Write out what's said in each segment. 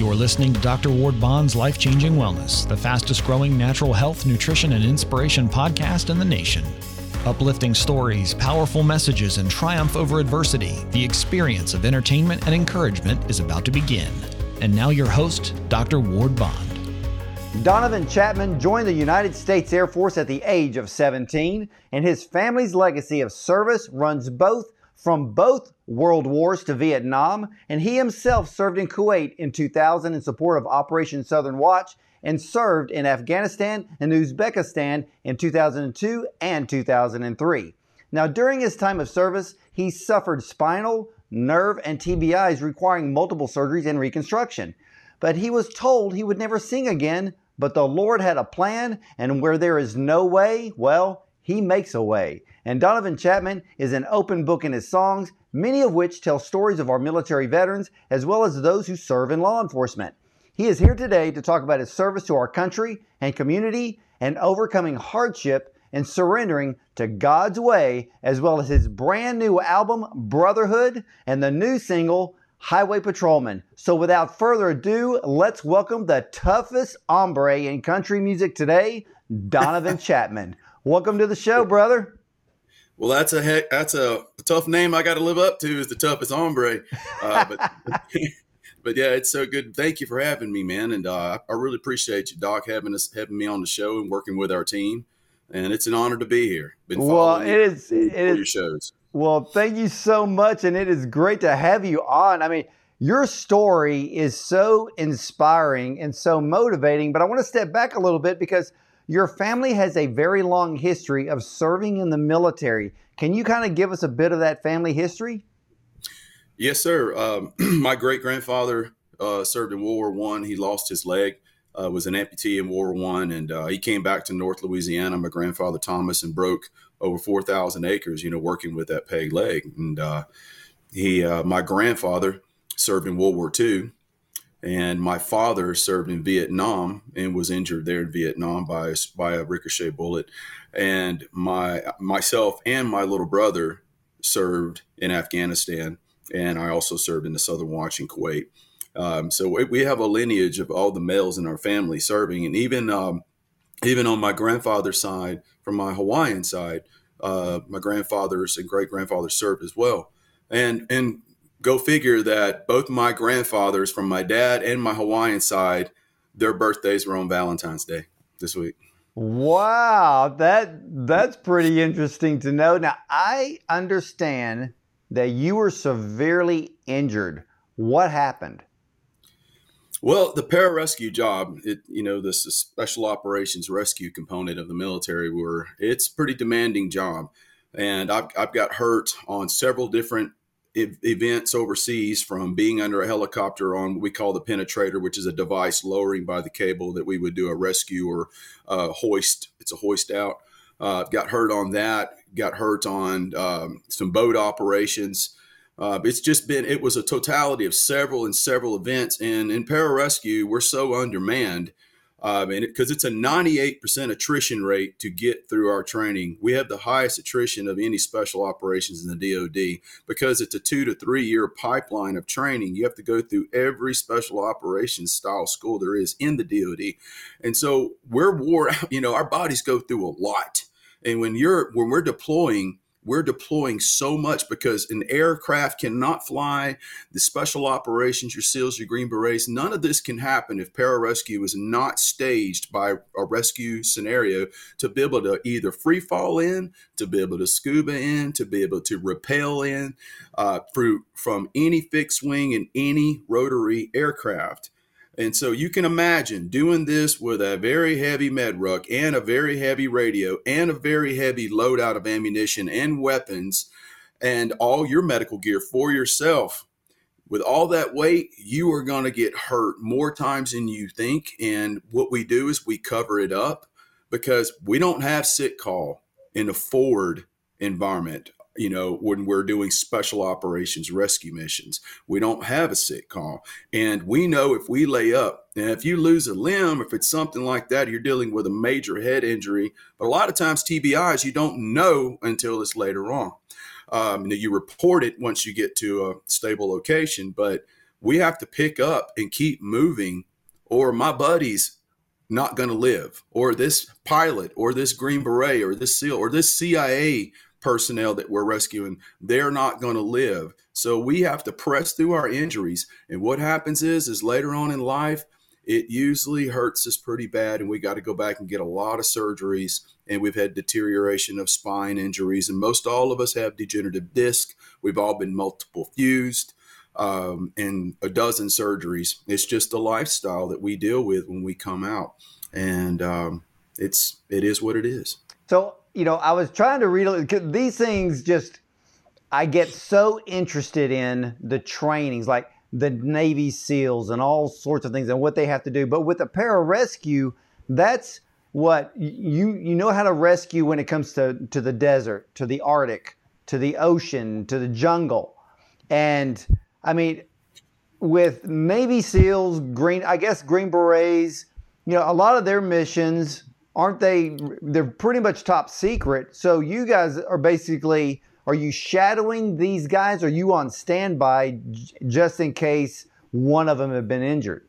You're listening to Dr. Ward Bond's Life Changing Wellness, the fastest growing natural health, nutrition, and inspiration podcast in the nation. Uplifting stories, powerful messages, and triumph over adversity, the experience of entertainment and encouragement is about to begin. And now, your host, Dr. Ward Bond. Donovan Chapman joined the United States Air Force at the age of 17, and his family's legacy of service runs both from both world wars to Vietnam, and he himself served in Kuwait in 2000 in support of Operation Southern Watch and served in Afghanistan and Uzbekistan in 2002 and 2003. Now, during his time of service, he suffered spinal, nerve, and TBIs requiring multiple surgeries and reconstruction. But he was told he would never sing again, but the Lord had a plan, and where there is no way, well, he makes a way. And Donovan Chapman is an open book in his songs, many of which tell stories of our military veterans as well as those who serve in law enforcement. He is here today to talk about his service to our country and community and overcoming hardship and surrendering to God's way, as well as his brand new album, Brotherhood, and the new single, Highway Patrolman. So without further ado, let's welcome the toughest hombre in country music today, Donovan Chapman. Welcome to the show, brother. Well, that's a heck, that's a tough name I got to live up to. Is the toughest hombre, uh, but but yeah, it's so good. Thank you for having me, man. And uh, I really appreciate you, Doc, having us having me on the show and working with our team. And it's an honor to be here. Been well, it is. It is your shows. Well, thank you so much, and it is great to have you on. I mean, your story is so inspiring and so motivating. But I want to step back a little bit because your family has a very long history of serving in the military. Can you kind of give us a bit of that family history? Yes, sir. Um, my great grandfather uh, served in World War One. He lost his leg, uh, was an amputee in World War One, and uh, he came back to North Louisiana. My grandfather Thomas and broke over four thousand acres. You know, working with that peg leg, and uh, he, uh, my grandfather, served in World War Two, and my father served in Vietnam and was injured there in Vietnam by by a ricochet bullet, and my myself and my little brother served in Afghanistan and I also served in the Southern Watch in Kuwait. Um, so we have a lineage of all the males in our family serving, and even um, even on my grandfather's side, from my Hawaiian side, uh, my grandfathers and great grandfathers served as well. And and go figure that both my grandfathers, from my dad and my Hawaiian side, their birthdays were on Valentine's Day this week. Wow, that that's pretty interesting to know. Now I understand that you were severely injured. What happened? Well, the pararescue job, it you know, this special operations rescue component of the military, were it's pretty demanding job, and I've I've got hurt on several different events overseas from being under a helicopter on what we call the penetrator, which is a device lowering by the cable that we would do a rescue or uh, hoist. It's a hoist out. Uh, got hurt on that. Got hurt on um, some boat operations. Uh, it's just been it was a totality of several and several events. And in pararescue, we're so undermanned um, and because it, it's a 98% attrition rate to get through our training. We have the highest attrition of any special operations in the DoD because it's a two to three year pipeline of training. You have to go through every special operations style school there is in the DoD, and so we're wore out. You know, our bodies go through a lot. And when you're when we're deploying, we're deploying so much because an aircraft cannot fly. The special operations, your SEALs, your Green Berets, none of this can happen if pararescue is not staged by a rescue scenario to be able to either free fall in, to be able to scuba in, to be able to rappel in uh, through from any fixed wing and any rotary aircraft. And so you can imagine doing this with a very heavy med ruck and a very heavy radio and a very heavy loadout of ammunition and weapons and all your medical gear for yourself. With all that weight, you are going to get hurt more times than you think. And what we do is we cover it up because we don't have sick call in a forward environment you know, when we're doing special operations rescue missions. We don't have a call. And we know if we lay up, and if you lose a limb, if it's something like that, you're dealing with a major head injury. But a lot of times, TBIs, you don't know until it's later on. Um, you report it once you get to a stable location, but we have to pick up and keep moving, or my buddy's not going to live, or this pilot, or this Green Beret, or this SEAL, or this CIA personnel that we're rescuing, they're not going to live. So we have to press through our injuries. And what happens is, is later on in life, it usually hurts us pretty bad, and we got to go back and get a lot of surgeries. And we've had deterioration of spine injuries, and most all of us have degenerative disc. We've all been multiple fused um, and a dozen surgeries. It's just a lifestyle that we deal with when we come out, and um, it's it is what it is. So you know, I was trying to read these things. Just I get so interested in the trainings, like the Navy SEALs and all sorts of things, and what they have to do. But with the pararescue, that's what you you know how to rescue when it comes to to the desert, to the Arctic, to the ocean, to the jungle, and I mean, with Navy SEALs, Green, I guess Green Berets, you know, a lot of their missions aren't they? They're pretty much top secret. So you guys are basically, are you shadowing these guys? Are you on standby just in case one of them have been injured?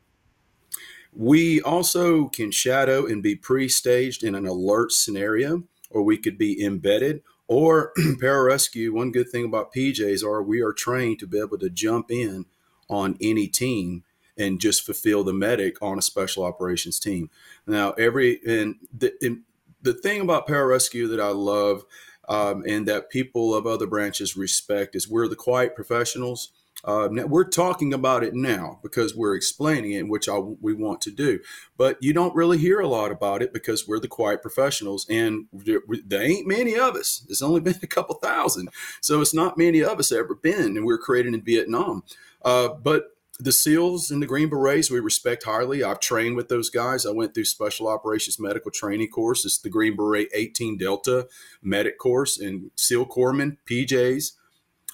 We also can shadow and be pre-staged in an alert scenario, or we could be embedded, or pararescue, one good thing about PJs are we are trained to be able to jump in on any team and just fulfill the medic on a special operations team. Now, every and the in, the thing about pararescue that I love um, and that people of other branches respect is we're the quiet professionals. Uh, we're talking about it now because we're explaining it, which I, we want to do. But you don't really hear a lot about it because we're the quiet professionals, and there, there ain't many of us. There's only been a couple thousand, so it's not many of us ever been, and we're created in Vietnam. Uh, but the SEALs and the Green Berets, we respect highly. I've trained with those guys. I went through Special Operations Medical Training course. It's the Green Beret 18 Delta Medic course and SEAL Corpsmen, PJs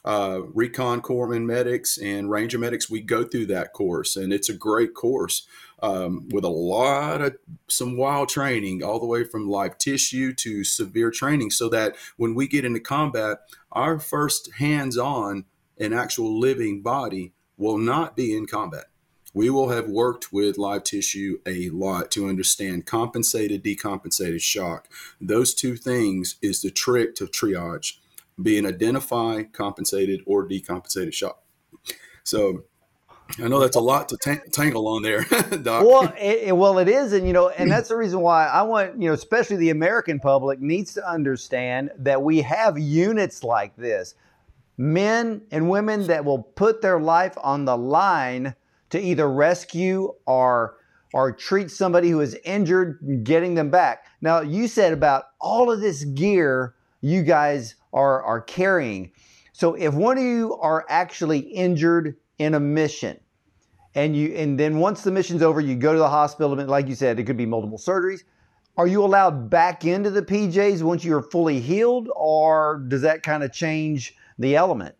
uh, recon corpsmen medics and ranger medics we go through that course and it's a great course um, with a lot of some wild training all the way from live tissue to severe training so that when we get into combat our first hands-on an actual living body will not be in combat we will have worked with live tissue a lot to understand compensated decompensated shock those two things is the trick to triage being identify compensated, or decompensated shock. So I know that's a lot to t- tangle on there, Doc. Well, it, well, it is, and you know, and that's the reason why I want you know, especially the American public needs to understand that we have units like this, men and women that will put their life on the line to either rescue or or treat somebody who is injured, getting them back. Now, you said about all of this gear you guys are, are carrying. So if one of you are actually injured in a mission, and you and then once the mission's over, you go to the hospital. Like you said, it could be multiple surgeries. Are you allowed back into the PJs once you're fully healed, or does that kind of change the element?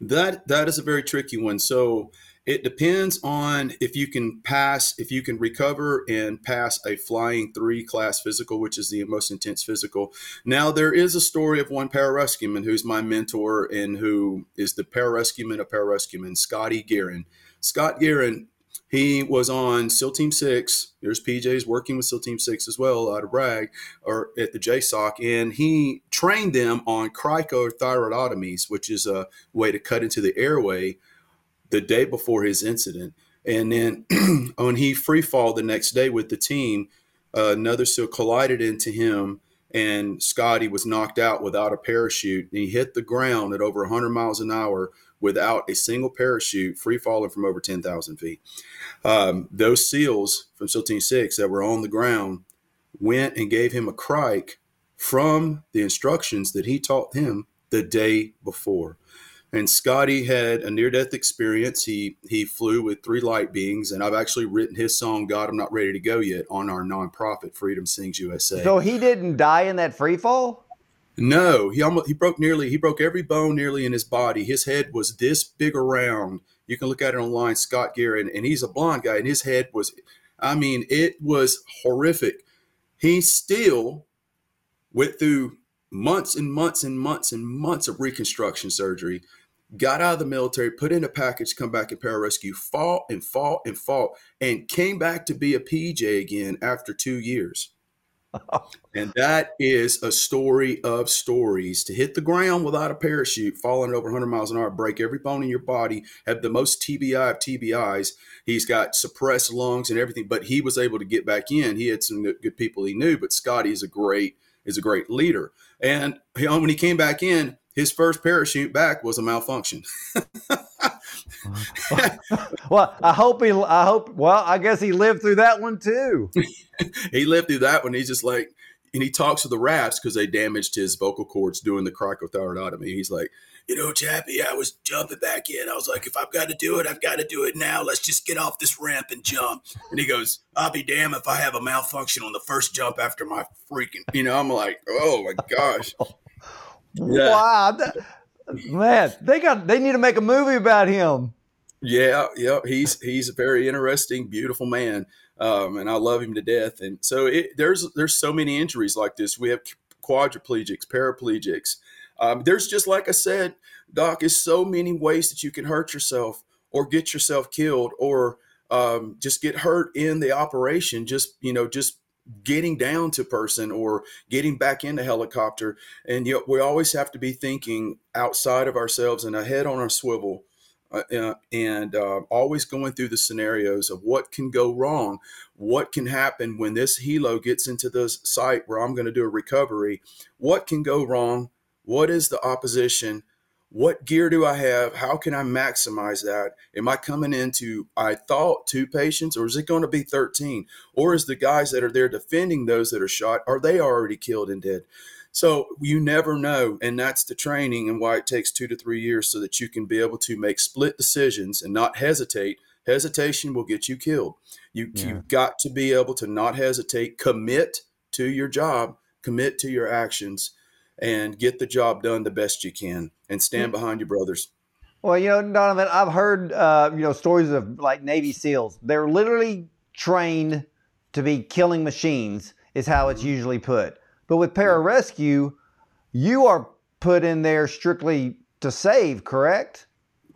That that is a very tricky one. So it depends on if you can pass, if you can recover and pass a flying three class physical, which is the most intense physical. Now, there is a story of one pararescueman who's my mentor and who is the pararescueman of pararescuemen, Scotty Guerin. Scott Guerin, he was on SEAL Team 6. There's PJs working with SEAL Team 6 as well out of Bragg or at the JSOC. And he trained them on cricothyroidotomies, which is a way to cut into the airway the day before his incident. And then when he free fall the next day with the team, uh, another SEAL collided into him, and Scotty was knocked out without a parachute. He hit the ground at over 100 miles an hour without a single parachute, free falling from over 10,000 feet. Um, those SEALs from SEAL Team 6 that were on the ground went and gave him a crike from the instructions that he taught him the day before. And Scotty had a near death experience. He he flew with three light beings, and I've actually written his song "God I'm Not Ready to Go Yet" on our nonprofit Freedom Sings USA. So he didn't die in that free fall. No, he almost he broke nearly he broke every bone nearly in his body. His head was this big around. You can look at it online, Scott Guerin, and he's a blonde guy, and his head was, I mean, it was horrific. He still went through months and months and months and months of reconstruction surgery got out of the military, put in a package, come back in pararescue, fought and fought and fought, and came back to be a PJ again after two years. and that is a story of stories. To hit the ground without a parachute, falling over 100 miles an hour, break every bone in your body, have the most TBI of TBIs. He's got suppressed lungs and everything, but he was able to get back in. He had some good people he knew, but Scotty is a great is a great leader. And when he came back in, his first parachute back was a malfunction. well, I hope he. I hope. Well, I guess he lived through that one too. he lived through that one. He's just like, and he talks to the raps because they damaged his vocal cords doing the cricothyroidotomy. He's like, you know, Chappie, I was jumping back in. I was like, if I've got to do it, I've got to do it now. Let's just get off this ramp and jump. And he goes, I'll be damned if I have a malfunction on the first jump after my freaking, you know, I'm like, oh my gosh. Yeah. Wow. Man, they got they need to make a movie about him. Yeah, yeah, he's he's a very interesting, beautiful man, um, and I love him to death. And so it, there's there's so many injuries like this. We have quadriplegics, paraplegics. Um, there's just like I said, Doc, is so many ways that you can hurt yourself or get yourself killed or um, just get hurt in the operation. Just you know, just getting down to person or getting back into helicopter. And yet we always have to be thinking outside of ourselves and ahead on our swivel uh, uh, and uh, always going through the scenarios of what can go wrong what can happen when this helo gets into the site where i'm going to do a recovery what can go wrong what is the opposition what gear do I have? How can I maximize that? Am I coming into, I thought, two patients, or is it going to be 13? Or is the guys that are there defending those that are shot, are they already killed and dead? So you never know. And that's the training and why it takes two to three years so that you can be able to make split decisions and not hesitate. Hesitation will get you killed. You, yeah. You've got to be able to not hesitate, commit to your job, commit to your actions and get the job done the best you can and stand behind your brothers. Well, you know, Donovan, I've heard uh, you know stories of like Navy SEALs. They're literally trained to be killing machines, is how it's mm-hmm. usually put. But with pararescue, you are put in there strictly to save, correct?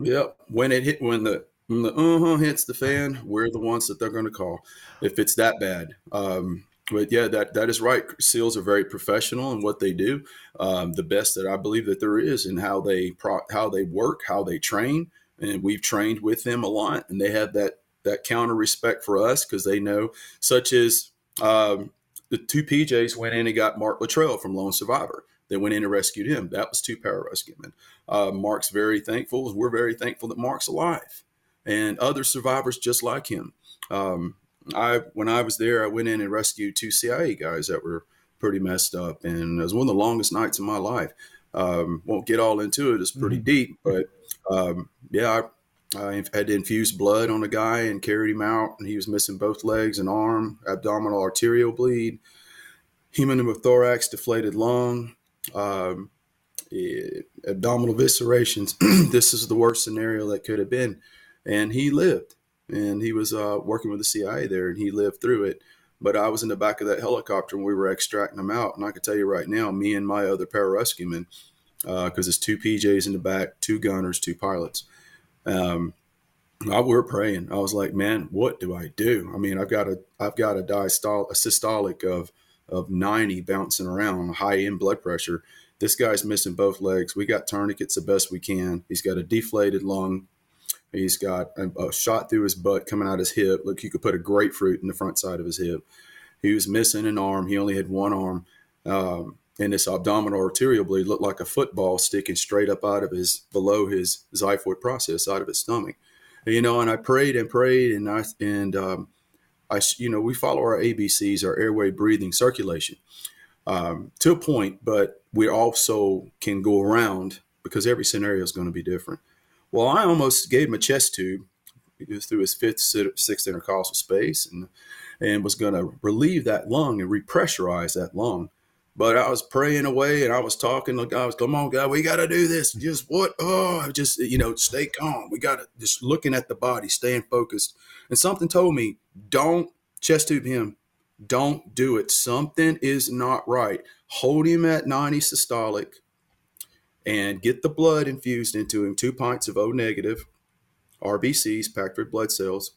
Yep. When it hit, when the when the uh huh hits the fan, we're the ones that they're going to call if it's that bad. Um, but yeah, that that is right. SEALs are very professional in what they do. Um, the best that I believe that there is in how they pro- how they work, how they train, and we've trained with them a lot, and they have that that counter respect for us because they know, such as um, the two PJs went in and got Mark Luttrell from Lone Survivor. They went in and rescued him. That was two pararescuemen. Uh, Mark's very thankful. We're very thankful that Mark's alive, and other survivors just like him. Um, I when I was there, I went in and rescued two CIA guys that were pretty messed up, and it was one of the longest nights of my life. Um, won't get all into it; it's pretty mm-hmm. deep, but um, yeah, I, I, had to infuse blood on a guy and carried him out, and he was missing both legs and arm, abdominal arterial bleed, hemopneumothorax, deflated lung. Um, it, abdominal viscerations. this is the worst scenario that could have been. And he lived and he was uh, working with the CIA there, and he lived through it. But I was in the back of that helicopter, when we were extracting him out. And I can tell you right now, me and my other pararescuemen, because uh, it's two PJs in the back, two gunners, two pilots. Um, I were praying. I was like, man, what do I do? I mean, I've got a I've got a diastolic, a systolic of of 90 bouncing around, high end blood pressure. This guy's missing both legs. We got tourniquets the best we can. He's got a deflated lung, He's got a, a, shot through his butt coming out of his hip. Look, you could put a grapefruit in the front side of his hip. He was missing an arm. He only had one arm. Um, and this abdominal arterial bleed looked like a football sticking straight up out of his, below his xiphoid process, out of his stomach. You know, and I prayed and prayed, and I, and, um, I, you know, we follow our ABCs, our airway, breathing, circulation, um, to a point, but we also can go around because every scenario is going to be different. Well, I almost gave him a chest tube. Through his fifth, sixth intercostal space, and and was going to relieve that lung and repressurize that lung. But I was praying away, and I was talking. Like I was, come on, God, we got to do this. Just what? Oh, just you know, stay calm. We got to just looking at the body, staying focused. And something told me, don't chest tube him. Don't do it. Something is not right. Hold him at 90 systolic and get the blood infused into him, two pints of O negative RBCs, packed red blood cells,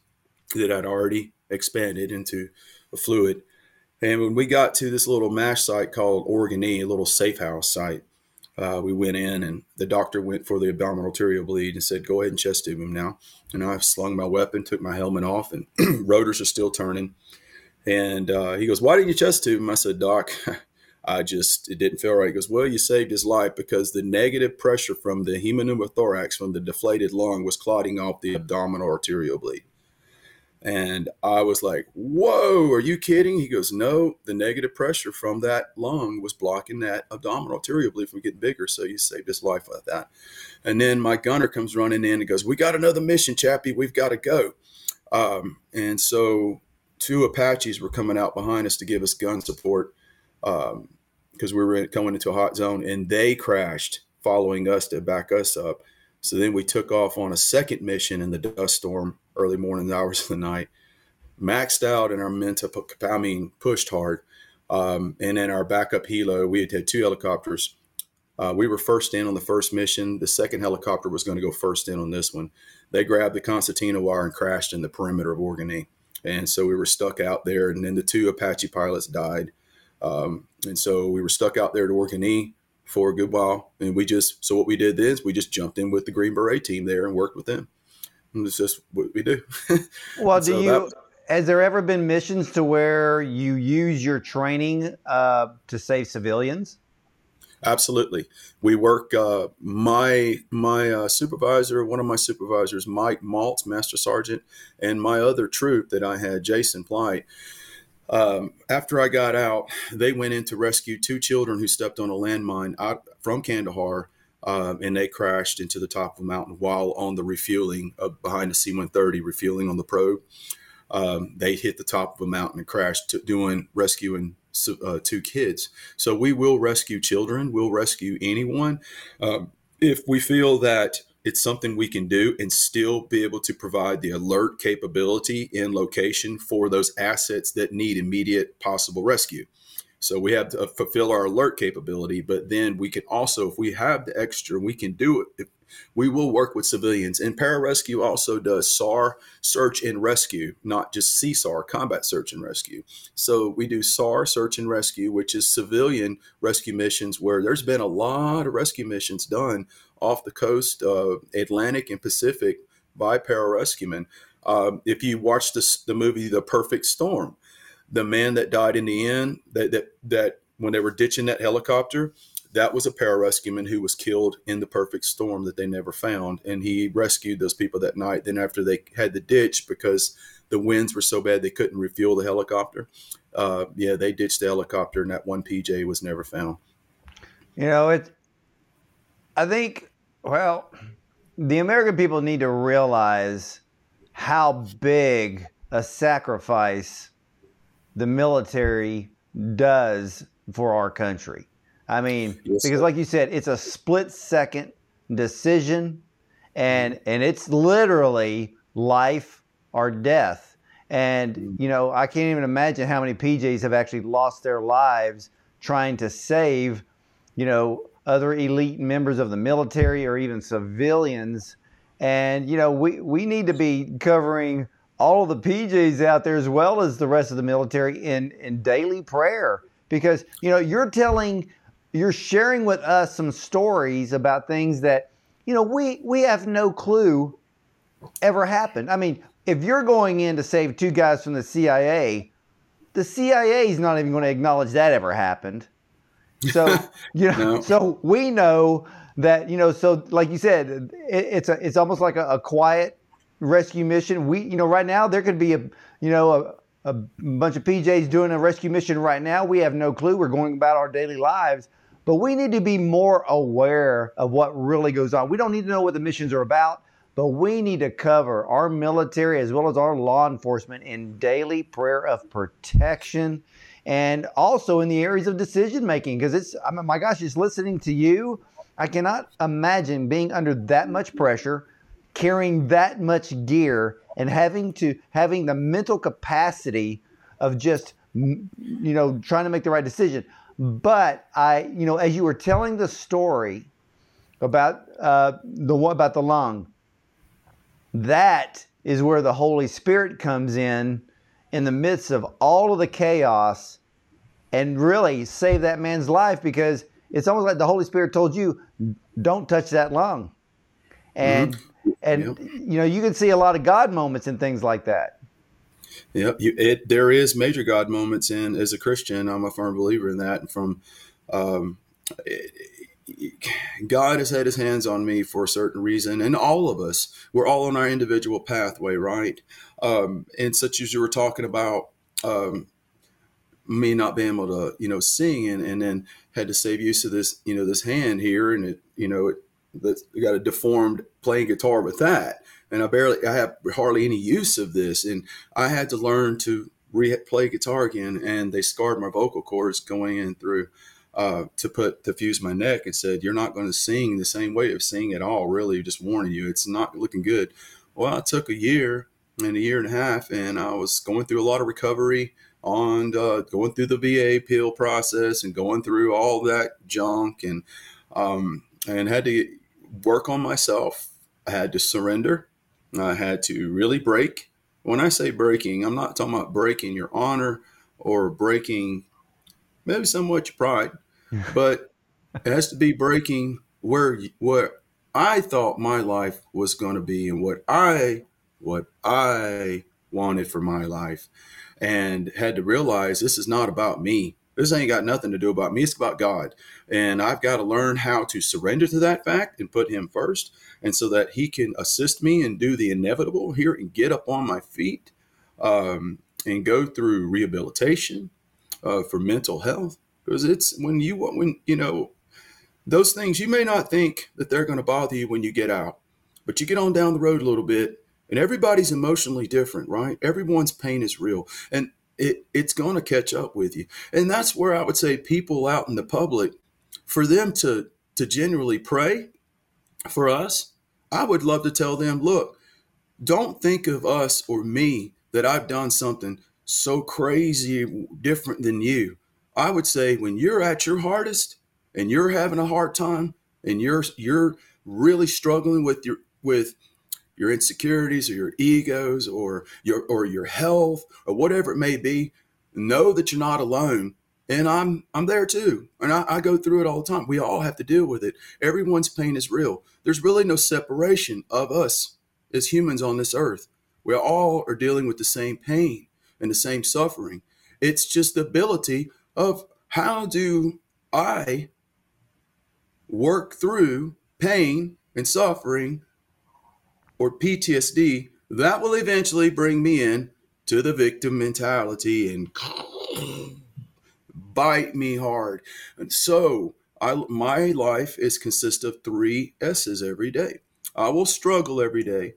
that had already expanded into a fluid. And when we got to this little MASH site called Oregon E, a little safe house site, uh, we went in and the doctor went for the abdominal arterial bleed and said, go ahead and chest tube him now. And I slung my weapon, took my helmet off, and rotors are still turning. And uh, he goes, why didn't you chest tube him? I said, doc, I just, it didn't feel right. He goes, well, you saved his life because the negative pressure from the hemopneumothorax, from the deflated lung, was clotting off the abdominal arterial bleed. And I was like, whoa, are you kidding? He goes, no, the negative pressure from that lung was blocking that abdominal arterial bleed from getting bigger. So you saved his life like that. And then my gunner comes running in and goes, we got another mission, Chappie. We've got to go. Um, and so two Apaches were coming out behind us to give us gun support because um, we were coming into a hot zone and they crashed following us to back us up. So then we took off on a second mission in the dust storm early morning hours of the night, maxed out in our mental, I mean, pushed hard. Um, and then our backup helo, we had had two helicopters. Uh, we were first in on the first mission. The second helicopter was going to go first in on this one. They grabbed the concertina wire and crashed in the perimeter of Orgun-E. And so we were stuck out there. And then the two Apache pilots died. Um, and so we were stuck out there to work at Orgun-E for a good while. And we just, so what we did is we just jumped in with the Green Beret team there and worked with them. And it's just what we do. well, do so you, has there ever been missions to where you use your training uh, to save civilians? Absolutely. We work. Uh, my my uh, supervisor, one of my supervisors, Mike Maltz, Master Sergeant, and my other troop that I had, Jason Plite. Um, after I got out, they went in to rescue two children who stepped on a landmine out from Kandahar, um, and they crashed into the top of a mountain while on the refueling behind the C-130, refueling on the probe. Um, they hit the top of a mountain and crashed, doing rescuing uh, two kids. So we will rescue children. We'll rescue anyone um, if we feel that it's something we can do and still be able to provide the alert capability in location for those assets that need immediate possible rescue. So we have to fulfill our alert capability, but then we can also, if we have the extra, we can do it. we will work with civilians. And pararescue also does SAR search and rescue, not just CSAR, combat search and rescue. So we do SAR search and rescue, which is civilian rescue missions, where there's been a lot of rescue missions done off the coast, of Atlantic and Pacific by pararescuemen. Um, if you watch this, the movie The Perfect Storm, the man that died in the end, that that, that when they were ditching that helicopter, that was a pararescueman who was killed in the perfect storm that they never found. And he rescued those people that night. Then after they had the ditch because the winds were so bad they couldn't refuel the helicopter. Uh, yeah, they ditched the helicopter, and that one PJ was never found. You know, it. I think well, the American people need to realize how big a sacrifice the military does for our country. I mean, yes, because like you said, it's a split second decision and and it's literally life or death. And mm-hmm. you know, I can't even imagine how many PJs have actually lost their lives trying to save, you know, other elite members of the military or even civilians. And, you know, we, we need to be covering all of the PJs out there as well as the rest of the military in, in daily prayer. Because, you know, you're telling, you're sharing with us some stories about things that, you know, we, we have no clue ever happened. I mean, if you're going in to save two guys from the CIA, the CIA is not even going to acknowledge that ever happened. So you know, no. so we know that you know. So like you said, it, it's a it's almost like a, a, quiet rescue mission. We you know right now there could be a you know a, a bunch of PJs doing a rescue mission right now. We have no clue. We're going about our daily lives. But we need to be more aware of what really goes on. We don't need to know what the missions are about, but we need to cover our military as well as our law enforcement in daily prayer of protection and also in the areas of decision making because it's I mean, my gosh just listening to you i cannot imagine being under that much pressure carrying that much gear and having to having the mental capacity of just you know trying to make the right decision but i you know as you were telling the story about uh, the what about the lung. That is where the Holy Spirit comes in, in the midst of all of the chaos, and really save that man's life because it's almost like the Holy Spirit told you, "Don't touch that lung," and mm-hmm. And yep. you know you can see a lot of God moments and things like that. Yep, you, it, there is major God moments, and as a Christian, I'm a firm believer in that. And from um, it, God has had his hands on me for a certain reason, and all of us, we're all on our individual pathway, right? Um, and such as you were talking about, um, me not being able to, you know, sing and, and then had to save use of this, you know, this hand here, and it, you know, it, got a deformed playing guitar with that, and I barely, I have hardly any use of this, and I had to learn to re- play guitar again, and they scarred my vocal cords going in through uh, to put to fuse my neck and said, "You're not going to sing the same way of singing at all. Really, just warning you, it's not looking good." Well, it took a year and a year and a half, and I was going through a lot of recovery on uh, going through the VA appeal process and going through all that junk and um, and had to work on myself. I had to surrender. I had to really break. When I say breaking, I'm not talking about breaking your honor or breaking maybe somewhat your pride, but it has to be breaking where where I thought my life was going to be and what I what I wanted for my life, and had to realize this is not about me. This ain't got nothing to do about me. It's about God, and I've got to learn how to surrender to that fact and put Him first, and so that He can assist me and do the inevitable here and get up on my feet, um, and go through rehabilitation uh, for mental health. Because it's when you when you know those things you may not think that they're going to bother you when you get out but you get on down the road a little bit and everybody's emotionally different right? Everyone's pain is real. And it, it's going to catch up with you and that's where i would say people out in the public for them to to genuinely pray for us i would love to tell them look don't think of us or me that i've done something so crazy different than you. I would say when you're at your hardest and you're having a hard time and you're you're really struggling with your with your insecurities or your egos or your or your health or whatever it may be, know that you're not alone. And I'm I'm there too. And I, I go through it all the time. We all have to deal with it. Everyone's pain is real. There's really no separation of us as humans on this earth. We all are dealing with the same pain and the same suffering. It's just the ability of how do I work through pain and suffering or PTSD that will eventually bring me in to the victim mentality and bite me hard. And so I, my life is consist of three S's every day. I will struggle every day.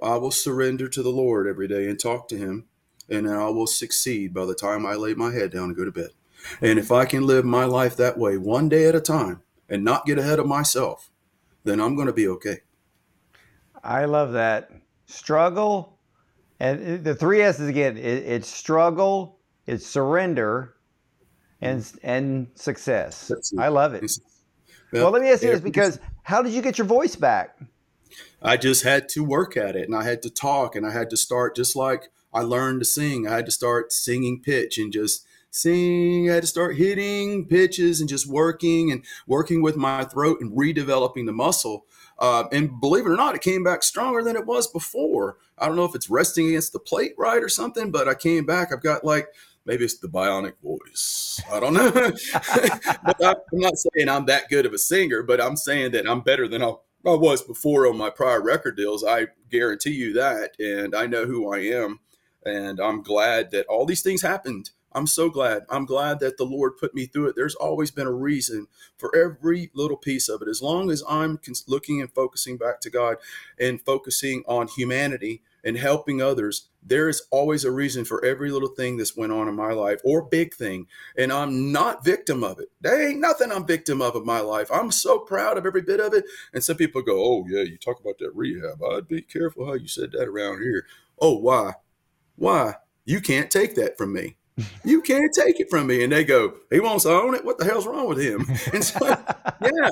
I will surrender to the Lord every day and talk to Him and I will succeed by the time I lay my head down and go to bed. And if I can live my life that way one day at a time and not get ahead of myself, then I'm going to be okay. I love that. Struggle, and the three S's again it, it's struggle, it's surrender, and, and success. I love it. Well, well, let me ask you this because how did you get your voice back? I just had to work at it and I had to talk and I had to start just like I learned to sing. I had to start singing pitch and just sing. I had to start hitting pitches and just working and working with my throat and redeveloping the muscle. Uh, and believe it or not, it came back stronger than it was before. I don't know if it's resting against the plate right or something, but I came back. I've got like maybe it's the bionic voice. I don't know. but I'm not saying I'm that good of a singer, but I'm saying that I'm better than I was before on my prior record deals. I guarantee you that. And I know who I am. And I'm glad that all these things happened. I'm so glad. I'm glad that the Lord put me through it. There's always been a reason for every little piece of it. As long as I'm looking and focusing back to God and focusing on humanity and helping others, there is always a reason for every little thing that's went on in my life or big thing. And I'm not victim of it. There ain't nothing I'm victim of in my life. I'm so proud of every bit of it. And some people go, oh, yeah, you talk about that rehab. I'd be careful how you said that around here. Oh, why? Why? You can't take that from me. You can't take it from me. And they go, he wants to own it. What the hell's wrong with him? And so, yeah,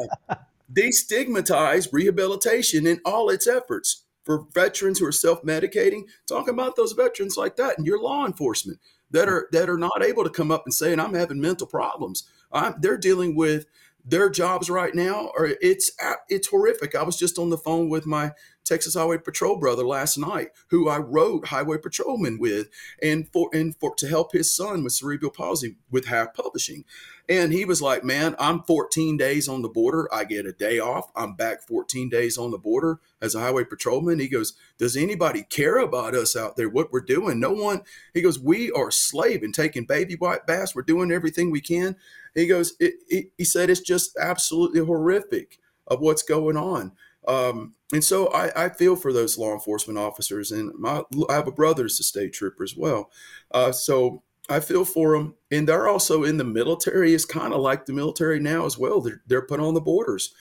destigmatize rehabilitation in all its efforts for veterans who are self-medicating. Talk about those veterans like that, and your law enforcement that are that are not able to come up and saying I'm having mental problems. I'm, they're dealing with their jobs right now or it's it's horrific. I was just on the phone with my Texas Highway Patrol brother last night, who I wrote Highway Patrolman with, and for and for to help his son with cerebral palsy with Half Publishing. And he was like, Man, I'm 14 days on the border. I get a day off. I'm back 14 days on the border as a highway patrolman. He goes, Does anybody care about us out there? What we're doing? No one. He goes, We are slaving, taking baby white bass. We're doing everything we can. He goes, it, it, He said, It's just absolutely horrific of what's going on. Um, and so I, I, feel for those law enforcement officers, and my, I have a brother who's a state trooper as well. Uh, so I feel for them, and they're also in the military. It's kind of like the military now as well. They're they're put on the borders.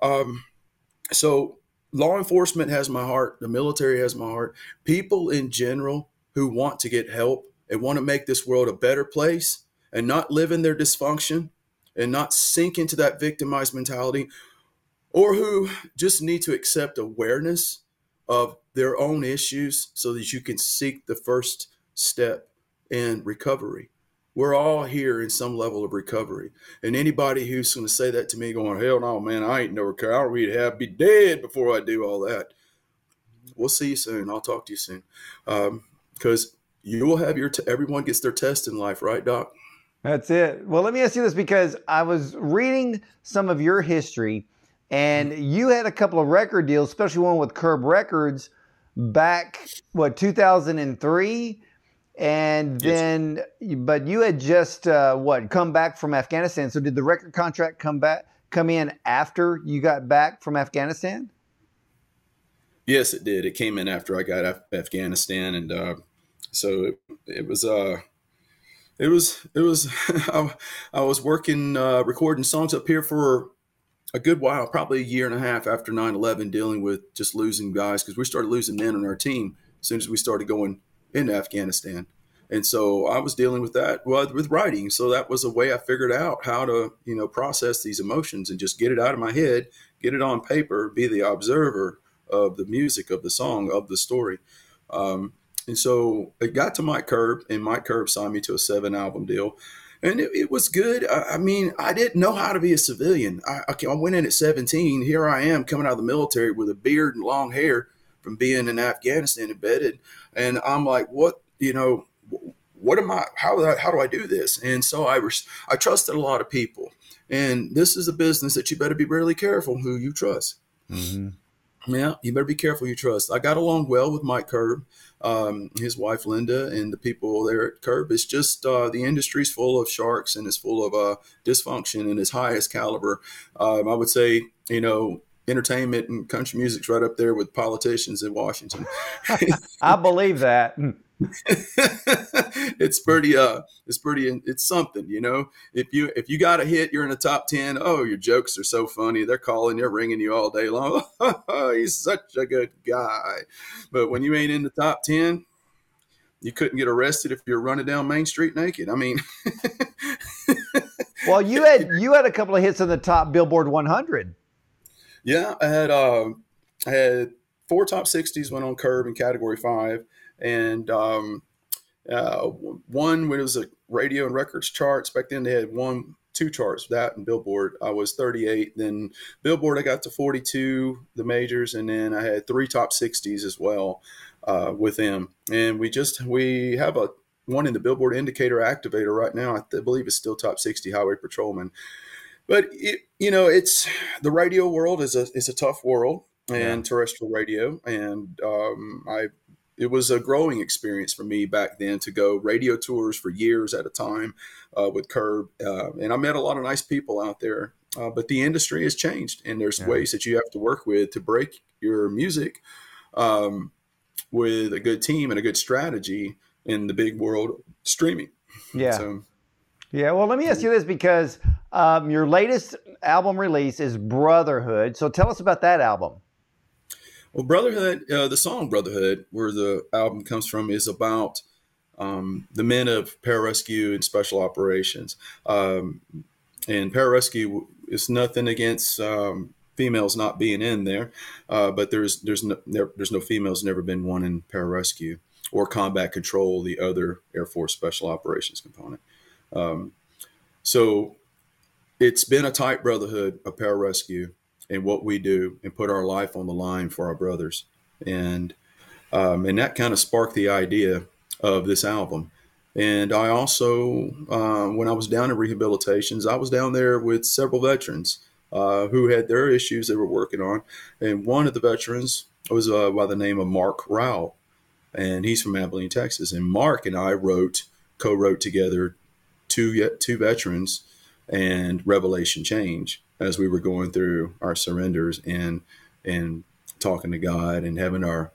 Um, so law enforcement has my heart. The military has my heart. People in general who want to get help and want to make this world a better place and not live in their dysfunction and not sink into that victimized mentality, or who just need to accept awareness of their own issues so that you can seek the first step in recovery. We're all here in some level of recovery. And anybody who's going to say that to me, going, hell no, man, I ain't no recovery. I don't really have be dead before I do all that. We'll see you soon. I'll talk to you soon. Because um, you will have your, t- everyone gets their test in life, right, Doc? That's it. Well, let me ask you this because I was reading some of your history and you had a couple of record deals, especially one with Curb Records back, what, 2003? And then, yes. but you had just uh, what come back from Afghanistan. So did the record contract come back come in after you got back from Afghanistan? Yes, it did. It came in after I got Af- Afghanistan, and uh, so it, it was. Uh, it was. It was. I, I was working, uh, recording songs up here for a good while, probably a year and a half after 9-11, dealing with just losing guys because we started losing men on our team as soon as we started going in Afghanistan. And so I was dealing with that with writing. So that was a way I figured out how to, you know, process these emotions and just get it out of my head, get it on paper, be the observer of the music, of the song, of the story. Um, and so it got to Mike Curb, and Mike Curb signed me to a seven album deal. And it, it was good. I, I, mean, I didn't know how to be a civilian. I, I went in at 17. Here I am coming out of the military with a beard and long hair from being in Afghanistan embedded. And I'm like, what, you know, what am I, how, do I, how do I do this? And so I, was, I trusted a lot of people. And this is a business that you better be really careful who you trust. Mm-hmm. Yeah, you better be careful you trust. I got along well with Mike Curb, um, his wife Linda, and the people there at Curb. It's just uh, the industry's full of sharks and it's full of uh, dysfunction and its highest caliber. Um, I would say, you know, entertainment and country music's right up there with politicians in Washington. I believe that. it's pretty uh it's pretty it's something you know? If you if you got a hit you're in the top 10 oh your jokes are so funny. They're calling they're ringing you all day long. Oh, he's such a good guy. But when you ain't in the top 10 you couldn't get arrested if you're running down main street naked. I mean well you had you had a couple of hits in the top billboard 100 yeah, I had uh, I had four top 60s went on curb in category five, and um, uh, one was a radio and records charts back then they had one two charts that and billboard. I was 38 then billboard i got to 42 the majors and then i had three top 60s as well uh, with them. And we just we have a one in the billboard indicator activator right now. I believe it's still top 60 highway patrolman but it, you know, it's the radio world is a is a tough world, and yeah. terrestrial radio, and um, I it was a growing experience for me back then to go radio tours for years at a time uh, with Curb, uh, and I met a lot of nice people out there. Uh, but the industry has changed, and there's yeah. ways that you have to work with to break your music um, with a good team and a good strategy in the big world streaming. Yeah. So, yeah. Well, let me ask you this because um, your latest album release is Brotherhood. So tell us about that album. Well, Brotherhood, uh, the song Brotherhood, where the album comes from, is about um, the men of pararescue and special operations. Um, and pararescue is nothing against um, females not being in there, uh, but there's there's no there, there's no females. Never been one in pararescue or combat control, the other Air Force Special Operations component. Um, so it's been a tight brotherhood a of pararescue and what we do and put our life on the line for our brothers. And um, and that kind of sparked the idea of this album. And I also, uh, when I was down in rehabilitations, I was down there with several veterans uh, who had their issues they were working on. And one of the veterans was uh, by the name of Mark Rao, and he's from Abilene, Texas. And Mark and I wrote, co-wrote together two two veterans and Revelation Change as we were going through our surrenders and and talking to God and having our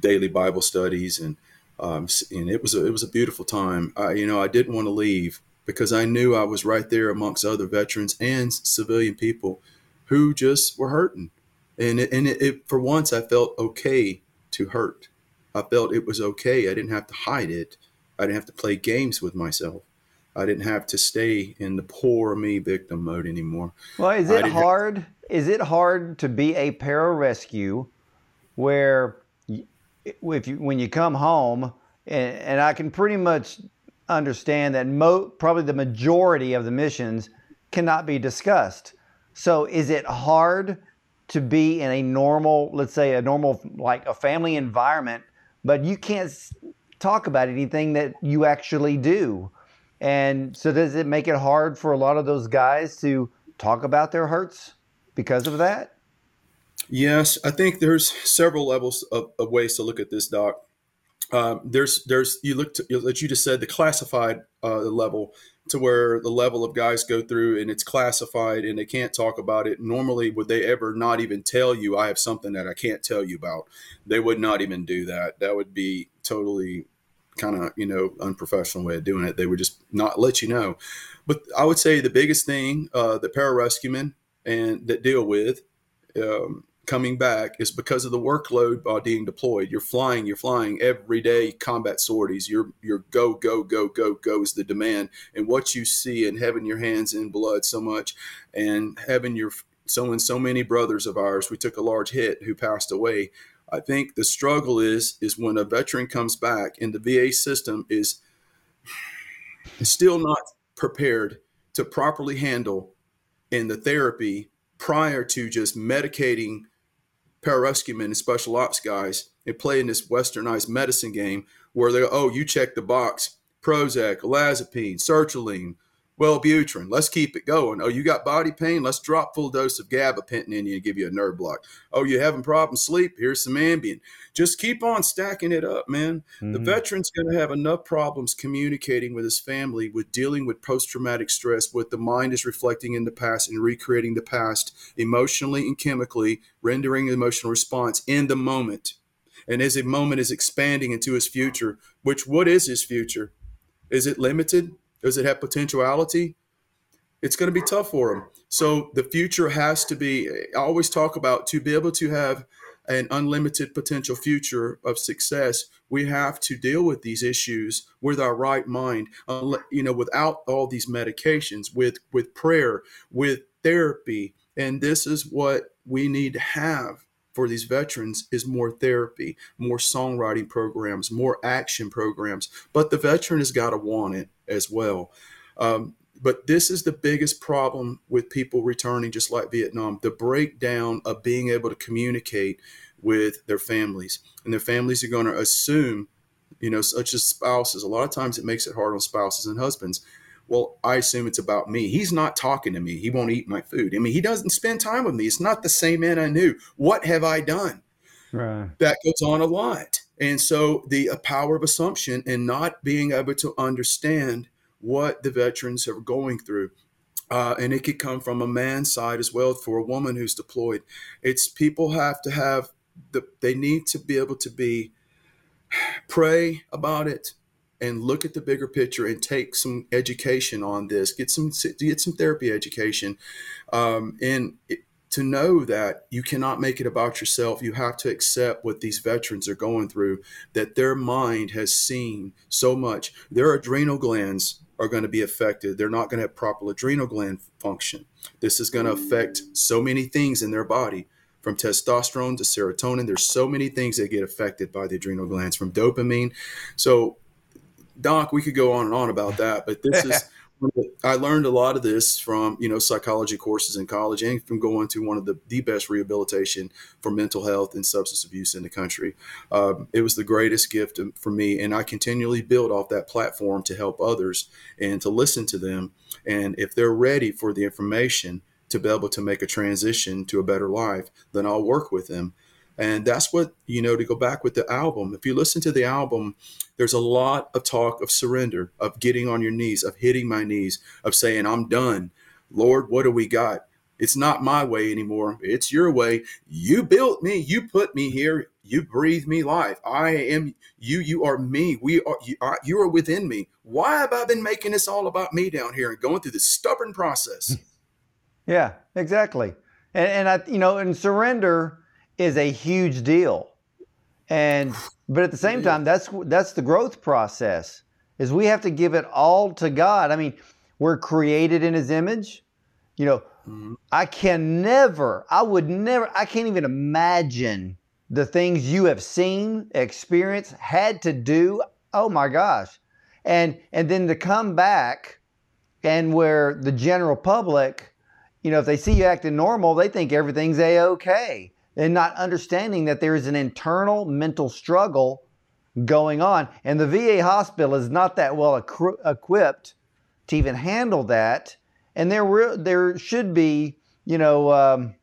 daily Bible studies and um, and it was a, it was a beautiful time. I, you know, I didn't want to leave because I knew I was right there amongst other veterans and civilian people who just were hurting, and it, and it, it, for once I felt okay to hurt. I felt it was okay. I didn't have to hide it. I didn't have to play games with myself. I didn't have to stay in the poor me victim mode anymore. Well, is it hard? Ha- is it hard to be a pararescue where if you when you come home and, and I can pretty much understand that mo- probably the majority of the missions cannot be discussed. So is it hard to be in a normal, let's say a normal like a family environment, but you can't talk about anything that you actually do? And so does it make it hard for a lot of those guys to talk about their hurts because of that? Yes, I think there's several levels of, of ways to look at this, Doc. Um, there's there's you look to that you just said the classified uh, level to where the level of guys go through and it's classified and they can't talk about it. Normally, would they ever not even tell you I have something that I can't tell you about? They would not even do that. That would be totally kind of you know unprofessional way of doing it. They would just not let you know. But I would say the biggest thing uh, that pararescuemen and that deal with um, coming back is because of the workload by being deployed. You're flying, you're flying every day combat sorties. You're you're go go go go go is the demand, and what you see and having your hands in blood so much, and having your so and so many brothers of ours. We took a large hit who passed away. I think the struggle is is when a veteran comes back and the VA system is still not prepared to properly handle in the therapy prior to just medicating pararescuemen and special ops guys and playing this westernized medicine game where they go, oh, you check the box, Prozac, olanzapine, sertraline, Wellbutrin. Let's keep it going. Oh, you got body pain? Let's drop full dose of gabapentin in you and give you a nerve block. Oh, you having problems sleep? Here's some Ambien. Just keep on stacking it up, man. Mm-hmm. The veteran's going to have enough problems communicating with his family, with dealing with post traumatic stress, with the mind is reflecting in the past and recreating the past emotionally and chemically, rendering an emotional response in the moment. And as a moment is expanding into his future, which what is his future? Is it limited? Does it have potentiality? It's going to be tough for them. So the future has to be, I always talk about to be able to have an unlimited potential future of success, we have to deal with these issues with our right mind, you know, without all these medications, with with prayer, with therapy, and this is what we need to have for these veterans is more therapy, more songwriting programs, more action programs. But the veteran has got to want it as well. Um, but this is the biggest problem with people returning, just like Vietnam the breakdown of being able to communicate with their families. And their families are going to assume, you know, such as spouses. A lot of times it makes it hard on spouses and husbands. Well, I assume it's about me. He's not talking to me. He won't eat my food. I mean, he doesn't spend time with me. It's not the same man I knew. What have I done? Right. That goes on a lot. And so the power of assumption and not being able to understand what the veterans are going through. Uh, and it could come from a man's side as well for a woman who's deployed. It's people have to have the, they need to be able to be pray about it and look at the bigger picture and take some education on this. Get some get some therapy education, um, and to know that you cannot make it about yourself. You have to accept what these veterans are going through, that their mind has seen so much. Their adrenal glands are going to be affected. They're not going to have proper adrenal gland function. This is going to affect so many things in their body from testosterone to serotonin. There's so many things that get affected by the adrenal glands from dopamine. So, Doc, we could go on and on about that, but this is I learned a lot of this from you know psychology courses in college and from going to one of the the best rehabilitation for mental health and substance abuse in the country. Um, it was the greatest gift for me, and I continually build off that platform to help others and to listen to them. And if they're ready for the information to be able to make a transition to a better life, then I'll work with them. And that's what, you know, to go back with the album, if you listen to the album, there's a lot of talk of surrender, of getting on your knees, of hitting my knees, of saying, I'm done. Lord, what do we got? It's not my way anymore. It's your way. You built me. You put me here. You breathe me life. I am you. You are me. We are you, are you are within me. Why have I been making this all about me down here and going through this stubborn process? Yeah, exactly. And, and I, you know, and surrender is a huge deal. And but at the same time, that's that's the growth process. Is we have to give it all to God. I mean, we're created in His image. You know, mm-hmm. I can never, I would never, I can't even imagine the things you have seen, experienced, had to do. Oh my gosh, and and then to come back, and where the general public, you know, if they see you acting normal, they think everything's a okay and not understanding that there is an internal mental struggle going on. And the VA hospital is not that well equipped to even handle that. And there, re- there should be, you know, um,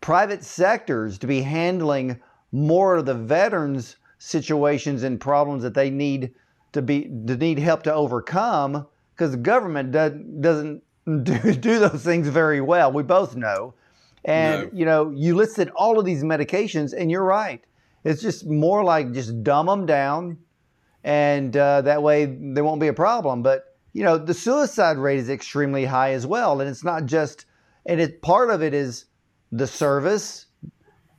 private sectors to be handling more of the veterans' situations and problems that they need to be to need help to overcome because the government does, doesn't do, do those things very well. We both know. And no. you know, you listed all of these medications, and you're right. It's just more like just dumb them down, and uh, that way there won't be a problem. But you know, the suicide rate is extremely high as well, and it's not just. And it part of it is the service,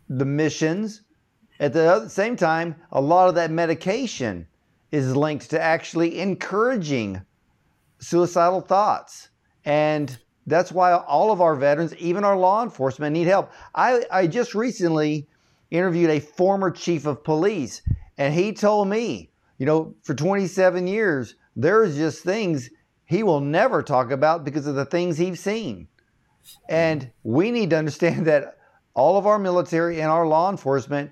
the missions. At the same time, a lot of that medication is linked to actually encouraging suicidal thoughts. And that's why all of our veterans, even our law enforcement, need help. I, I just recently interviewed a former chief of police, and he told me, you know, for 27 years, there's just things he will never talk about because of the things he's seen. And we need to understand that all of our military and our law enforcement,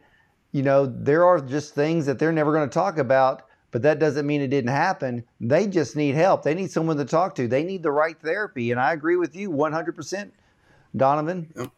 you know, there are just things that they're never going to talk about but that doesn't mean it didn't happen. They just need help. They need someone to talk to. They need the right therapy. And I agree with you 100%, Donovan.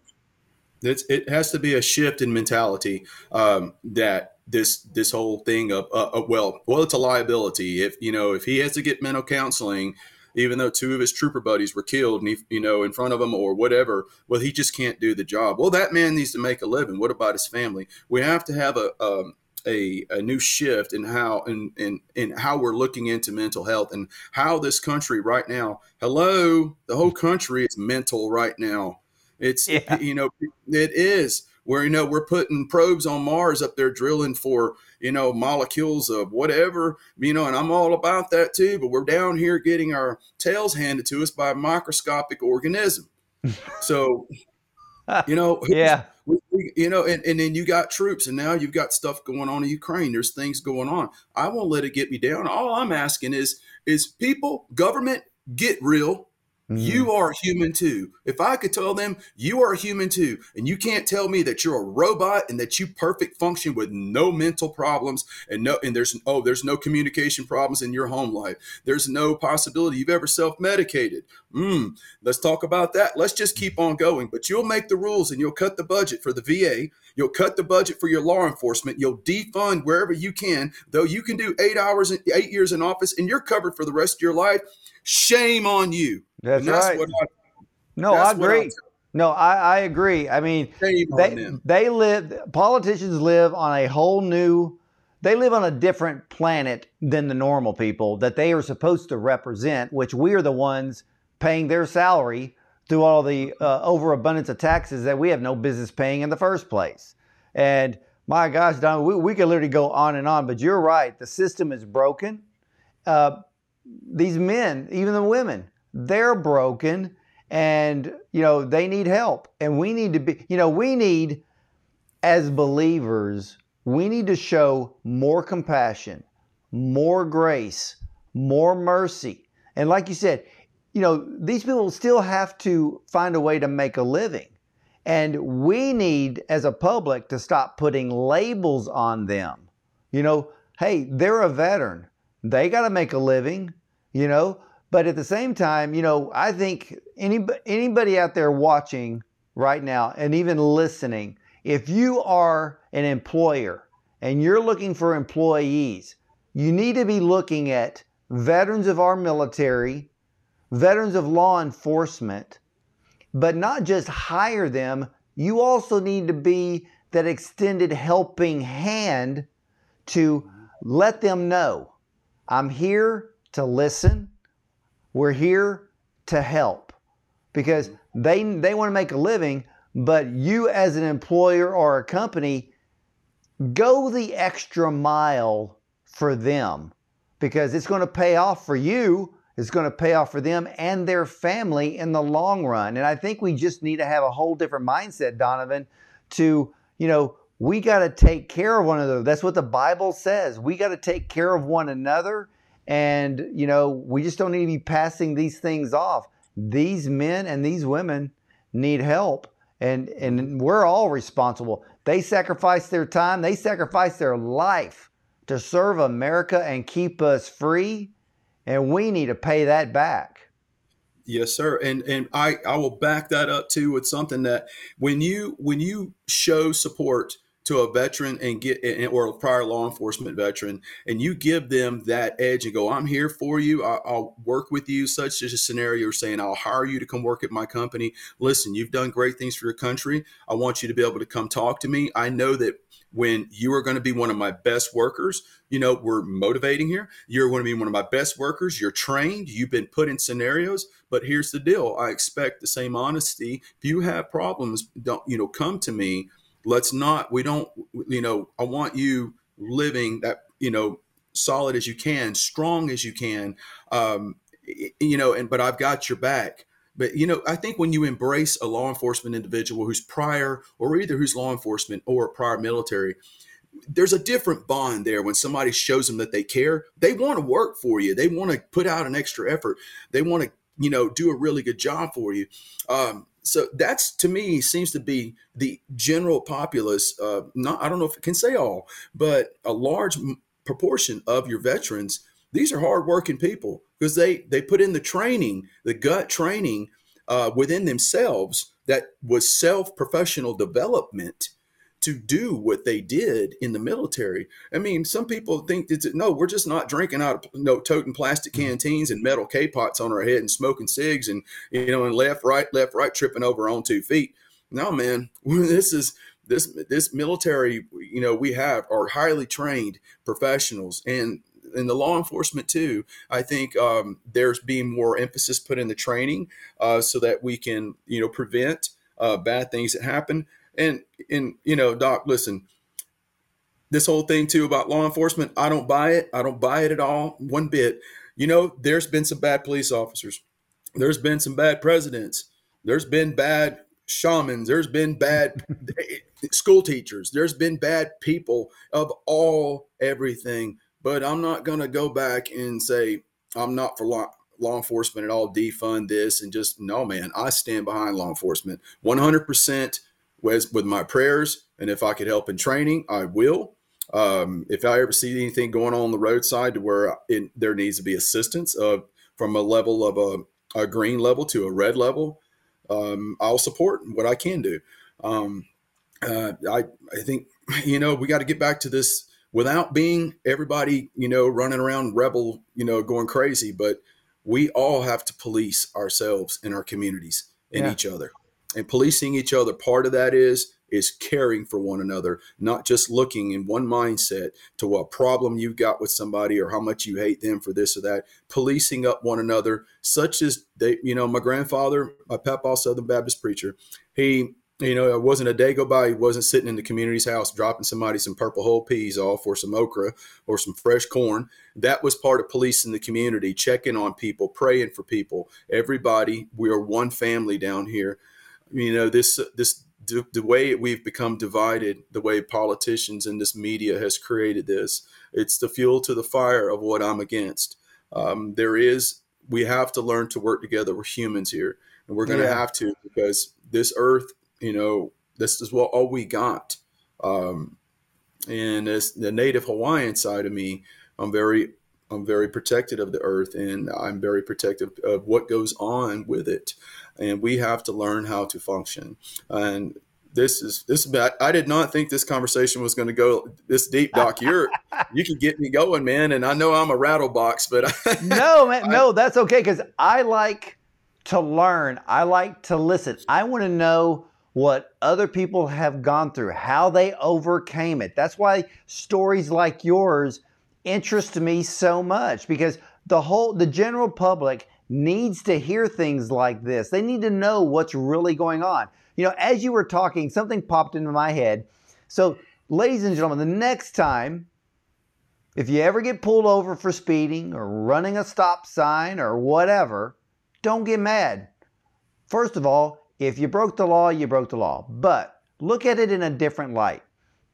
It's, it has to be a shift in mentality um, that this this whole thing of uh, uh, well well it's a liability if you know if he has to get mental counseling even though two of his trooper buddies were killed and he, you know in front of him or whatever well he just can't do the job well that man needs to make a living what about his family we have to have a, um, a, a new shift in how in, in in how we're looking into mental health and how this country right now hello the whole country is mental right now. It's yeah. you know it is. Where you know we're putting probes on mars up there drilling for you know molecules of whatever you know and i'm all about that too but we're down here getting our tails handed to us by a microscopic organism. So you know yeah we, we, you know, and, and then you got troops, and now you've got stuff going on in Ukraine. There's things going on. I won't let it get me down. All I'm asking is, is people, government, get real Mm-hmm. You are human too. If I could tell them you are human too, and you can't tell me that you're a robot and that you perfect function with no mental problems and no and there's oh there's no communication problems in your home life. There's no possibility you've ever self-medicated. Hmm. let's talk about that. Let's just keep on going. But you'll make the rules and you'll cut the budget for the VA. You'll cut the budget for your law enforcement. You'll defund wherever you can. Though you can do eight hours, eight years in office, and you're covered for the rest of your life. Shame on you. That's, that's right. I, no, I agree. No, I, I agree. I mean, they, they live, politicians live on a whole new, they live on a different planet than the normal people that they are supposed to represent, which we are the ones paying their salary through all the uh, overabundance of taxes that we have no business paying in the first place. And my gosh, Don, we, we could literally go on and on, but you're right. The system is broken. Uh, these men, even the women, they're broken and, you know, they need help. And we need to be, you know, we need, as believers, we need to show more compassion, more grace, more mercy. And like you said, you know, these people still have to find a way to make a living. And we need, as a public, to stop putting labels on them. You know, hey, they're a veteran. They got to make a living, you know. But at the same time, you know, I think any, anybody out there watching right now and even listening, if you are an employer and you're looking for employees, you need to be looking at veterans of our military, veterans of law enforcement, but not just hire them, you also need to be that extended helping hand to let them know I'm here to listen. We're here to help because they they want to make a living, but you as an employer or a company go the extra mile for them because it's going to pay off for you. It's going to pay off for them and their family in the long run. And I think we just need to have a whole different mindset, Donovan, to, you know, we got to take care of one another. That's what the Bible says. We got to take care of one another. And, you know, we just don't need to be passing these things off. These men and these women need help. And, and we're all responsible. They sacrifice their time, they sacrifice their life to serve America and keep us free, and we need to pay that back. Yes, sir. And and I I will back that up too with something that when you when you show support to a veteran and get or a prior law enforcement veteran and you give them that edge and go i'm here for you i'll, I'll work with you such as a scenario saying i'll hire you to come work at my company listen you've done great things for your country i want you to be able to come talk to me i know that when you are going to be one of my best workers you know we're motivating here. You're going to be one of my best workers. You're trained. You've been put in scenarios. But here's the deal. I expect the same honesty. If you have problems don't you know come to me. Let's not we don't you know i want you living that you know solid as you can strong as you can. Um you know and but i've got your back but you know i think when you embrace a law enforcement individual who's prior or either who's law enforcement or prior military there's a different bond there when somebody shows them that they care they want to work for you they want to put out an extra effort they want to you know do a really good job for you um, so that's to me seems to be the general populace. Uh, not I don't know if it can say all, but a large proportion of your veterans. These are hardworking people because they they put in the training, the gut training uh, within themselves that was self professional development to do what they did in the military. I mean, some people think it's no, we're just not drinking out of no toting plastic mm-hmm. canteens and metal K pots on our head and smoking cigs and you know and left right left right tripping over on two feet. No, man, this is this this military. You know, we have are highly trained professionals and. In the law enforcement too, I think um, there's being more emphasis put in the training uh, so that we can, you know, prevent uh, bad things that happen. And and you know, Doc, listen, this whole thing too about law enforcement, I don't buy it. I don't buy it at all, one bit. You know, there's been some bad police officers. There's been some bad presidents. There's been bad shamans. There's been bad school teachers. There's been bad people of all everything. But I'm not going to go back and say I'm not for law, law enforcement at all, defund this and just no, man. I stand behind law enforcement 100% with, with my prayers. And if I could help in training, I will. Um, if I ever see anything going on, on the roadside to where it, there needs to be assistance uh, from a level of a, a, green level to a red level, um, I'll support what I can do. Um, uh, I, I think, you know, we got to get back to this without being everybody, you know, running around rebel, you know, going crazy, but we all have to police ourselves in our communities and yeah. each other and policing each other. Part of that is is caring for one another, not just looking in one mindset to what problem you've got with somebody or how much you hate them for this or that. Policing up one another, such as they, you know, my grandfather, my papa, Southern Baptist preacher, he you know, it wasn't a day go by he wasn't sitting in the community's house dropping somebody some purple hull peas off or some okra or some fresh corn. That was part of policing the community, checking on people, praying for people. Everybody, we are one family down here. You know, this this the, the way we've become divided, the way politicians and this media has created this, it's the fuel to the fire of what I'm against. Um, there is, we have to learn to work together. We're humans here, and we're going to yeah. have to because this earth you know, this is what all we got. Um, and as the native Hawaiian side of me, I'm very I'm very protective of the earth and I'm very protective of what goes on with it. And we have to learn how to function. And this is this I did not think this conversation was going to go this deep, Doc. You're you can get me going, man. And I know I'm a rattlebox, but no, man, no, that's okay because I like to learn. I like to listen. I want to know what other people have gone through, how they overcame it. That's why stories like yours interest me so much because the whole the general public needs to hear things like this. They need to know what's really going on. You know, as you were talking, something popped into my head. So, ladies and gentlemen, the next time if you ever get pulled over for speeding or running a stop sign or whatever, don't get mad. First of all, if you broke the law, you broke the law. But look at it in a different light.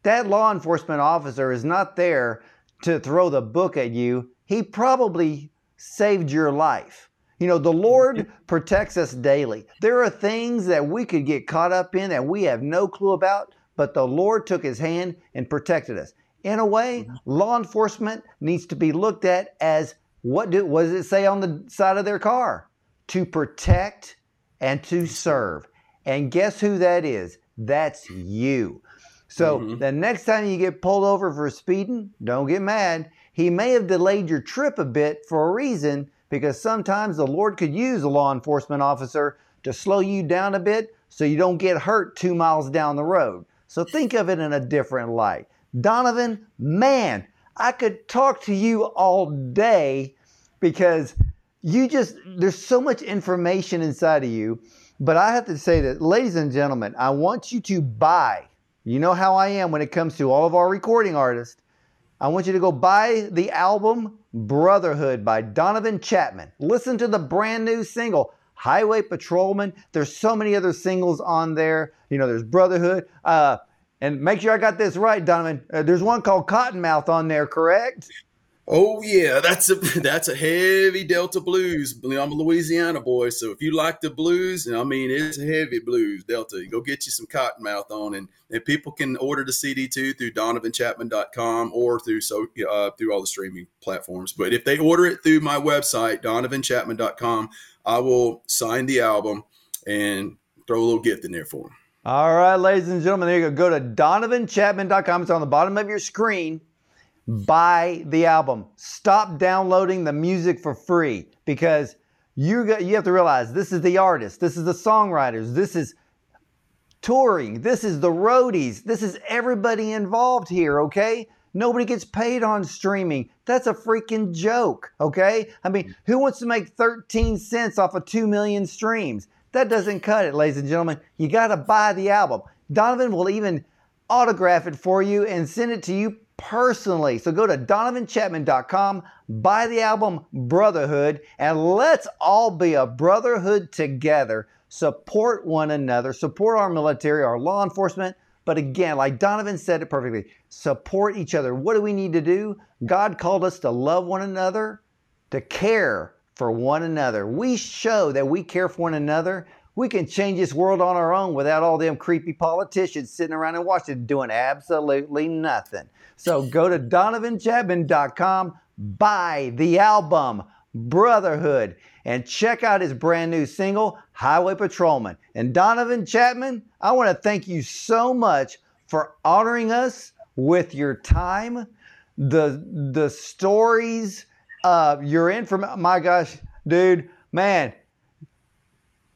That law enforcement officer is not there to throw the book at you. He probably saved your life. You know, the Lord protects us daily. There are things that we could get caught up in that we have no clue about, but the Lord took his hand and protected us. In a way, mm-hmm. law enforcement needs to be looked at as what, do, what does it say on the side of their car? To protect and to serve. And guess who that is? That's you. So mm-hmm. the next time you get pulled over for speeding, don't get mad. He may have delayed your trip a bit for a reason because sometimes the Lord could use a law enforcement officer to slow you down a bit so you don't get hurt two miles down the road. So think of it in a different light. Donovan, man, I could talk to you all day because you just there's so much information inside of you but i have to say that ladies and gentlemen i want you to buy you know how i am when it comes to all of our recording artists i want you to go buy the album brotherhood by donovan chapman. Listen to the brand new single highway patrolman. There's so many other singles on there. You know there's brotherhood uh, and make sure i got this right donovan. Uh, there's one called cottonmouth on there correct Oh yeah, that's a that's a heavy Delta blues. I'm a Louisiana boy, so if you like the blues, and I mean it's heavy blues Delta. Go get you some Cottonmouth on, and, and people can order the CD too through DonovanChapman.com or through so uh, through all the streaming platforms. But if they order it through my website DonovanChapman.com, I will sign the album and throw a little gift in there for them. All right, ladies and gentlemen, there you go. Go to DonovanChapman.com. It's on the bottom of your screen buy the album. Stop downloading the music for free because you you have to realize this is the artist, this is the songwriters, this is touring, this is the roadies, this is everybody involved here, okay? Nobody gets paid on streaming. That's a freaking joke, okay? I mean, mm. who wants to make 13 cents off of 2 million streams? That doesn't cut it, ladies and gentlemen. You got to buy the album. Donovan will even autograph it for you and send it to you personally. So go to donovanchapman.com, buy the album Brotherhood, and let's all be a brotherhood together. Support one another, support our military, our law enforcement. But again, like Donovan said it perfectly, support each other. What do we need to do? God called us to love one another, to care for one another. We show that we care for one another we can change this world on our own without all them creepy politicians sitting around in Washington doing absolutely nothing. So go to donovanchapman.com, buy the album Brotherhood, and check out his brand new single, Highway Patrolman. And Donovan Chapman, I want to thank you so much for honoring us with your time, the the stories uh, you're in from. My gosh, dude, man,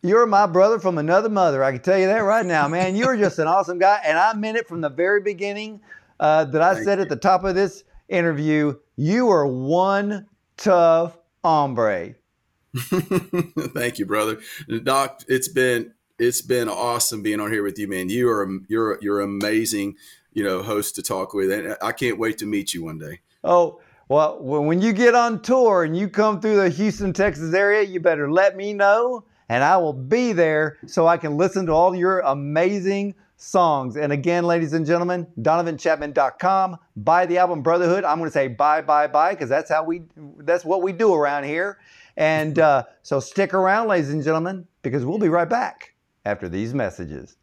You're my brother from another mother. I can tell you that right now, man. You're just an awesome guy, and I meant it from the very beginning. Uh, that I Thank said you. at the top of this interview. You are one tough hombre. Thank you, brother. Doc, it's been it's been awesome being on here with you, man. You are you're you're amazing, you know, host to talk with, and I can't wait to meet you one day. Oh well, when you get on tour and you come through the Houston, Texas area, you better let me know, and I will be there so I can listen to all your amazing songs. And again, ladies and gentlemen, DonovanChapman.com. Buy the album Brotherhood. I'm going to say bye, bye, bye, because that's how we that's what we do around here. And uh, so stick around, ladies and gentlemen, because we'll be right back after these messages.